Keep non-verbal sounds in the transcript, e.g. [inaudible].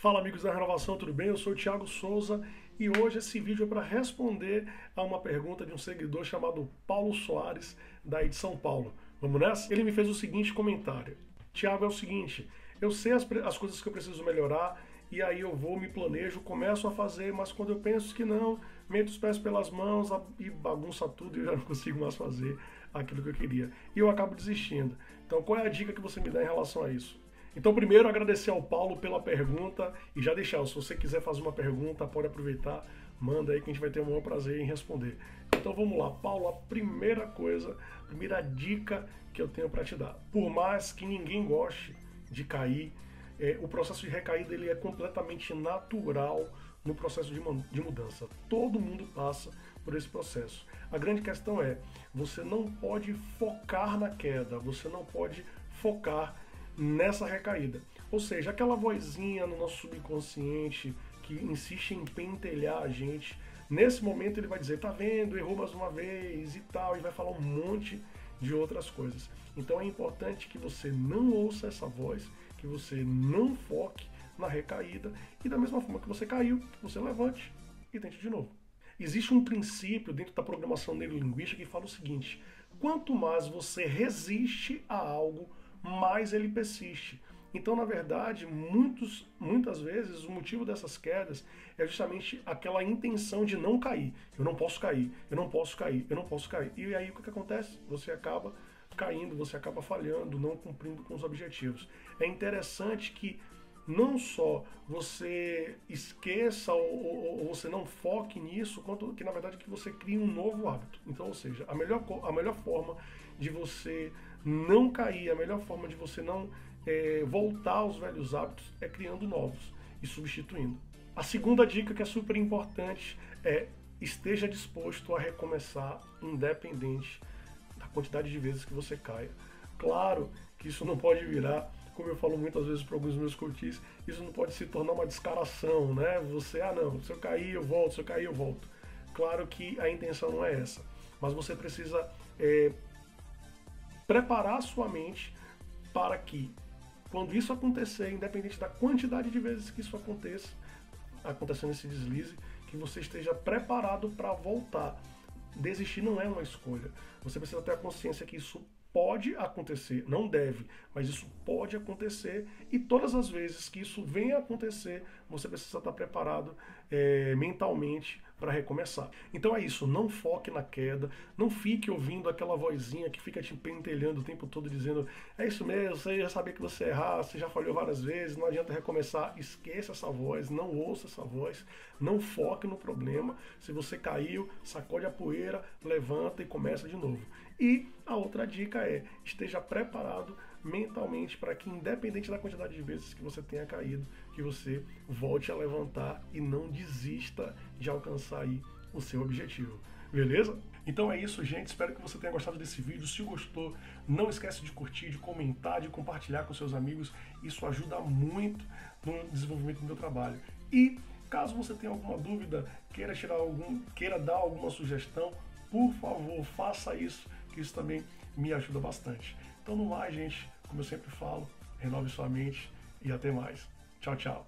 Fala amigos da Renovação, tudo bem? Eu sou o Thiago Souza e hoje esse vídeo é para responder a uma pergunta de um seguidor chamado Paulo Soares, daí de São Paulo. Vamos nessa? Ele me fez o seguinte comentário: Thiago, é o seguinte, eu sei as, as coisas que eu preciso melhorar e aí eu vou, me planejo, começo a fazer, mas quando eu penso que não, meto os pés pelas mãos e bagunça tudo e eu já não [laughs] consigo mais fazer aquilo que eu queria. E eu acabo desistindo. Então, qual é a dica que você me dá em relação a isso? Então, primeiro, agradecer ao Paulo pela pergunta e já deixar, se você quiser fazer uma pergunta, pode aproveitar, manda aí que a gente vai ter o maior prazer em responder. Então, vamos lá, Paulo, a primeira coisa, a primeira dica que eu tenho para te dar. Por mais que ninguém goste de cair, é, o processo de recaída ele é completamente natural no processo de, de mudança. Todo mundo passa por esse processo. A grande questão é, você não pode focar na queda, você não pode focar nessa recaída. Ou seja, aquela vozinha no nosso subconsciente que insiste em pentelhar a gente, nesse momento ele vai dizer, tá vendo, errou mais uma vez e tal, e vai falar um monte de outras coisas. Então é importante que você não ouça essa voz, que você não foque na recaída e da mesma forma que você caiu, você levante e tente de novo. Existe um princípio dentro da programação neurolinguística que fala o seguinte: quanto mais você resiste a algo, mais ele persiste. Então, na verdade, muitos, muitas vezes o motivo dessas quedas é justamente aquela intenção de não cair. Eu não posso cair, eu não posso cair, eu não posso cair. E aí o que, que acontece? Você acaba caindo, você acaba falhando, não cumprindo com os objetivos. É interessante que não só você esqueça ou, ou, você não foque nisso, quanto que na verdade que você crie um novo hábito. Então, ou seja, a melhor, a melhor forma de você não cair, a melhor forma de você não é, voltar aos velhos hábitos é criando novos e substituindo. A segunda dica que é super importante é esteja disposto a recomeçar, independente da quantidade de vezes que você caia. Claro que isso não pode virar, como eu falo muitas vezes para alguns meus curtis, isso não pode se tornar uma descaração, né? Você, ah não, se eu cair eu volto, se eu cair eu volto. Claro que a intenção não é essa, mas você precisa é, preparar sua mente para que, quando isso acontecer, independente da quantidade de vezes que isso aconteça, acontecendo esse deslize, que você esteja preparado para voltar. Desistir não é uma escolha. Você precisa ter a consciência que isso pode acontecer, não deve, mas isso pode acontecer e todas as vezes que isso venha a acontecer, você precisa estar preparado é, mentalmente para recomeçar. Então é isso, não foque na queda, não fique ouvindo aquela vozinha que fica te pentelhando o tempo todo dizendo é isso mesmo, você já sabia que você errar, você já falhou várias vezes, não adianta recomeçar. Esqueça essa voz, não ouça essa voz, não foque no problema. Se você caiu, sacode a poeira, levanta e começa de novo. E a outra dica é esteja preparado mentalmente para que, independente da quantidade de vezes que você tenha caído, que você volte a levantar e não desista de alcançar aí o seu objetivo. Beleza? Então é isso, gente. Espero que você tenha gostado desse vídeo. Se gostou, não esquece de curtir, de comentar, de compartilhar com seus amigos. Isso ajuda muito no desenvolvimento do meu trabalho. E caso você tenha alguma dúvida, queira tirar algum, queira dar alguma sugestão, por favor, faça isso, que isso também me ajuda bastante. Então, no mais, gente, como eu sempre falo, renove sua mente e até mais. Tchau, tchau.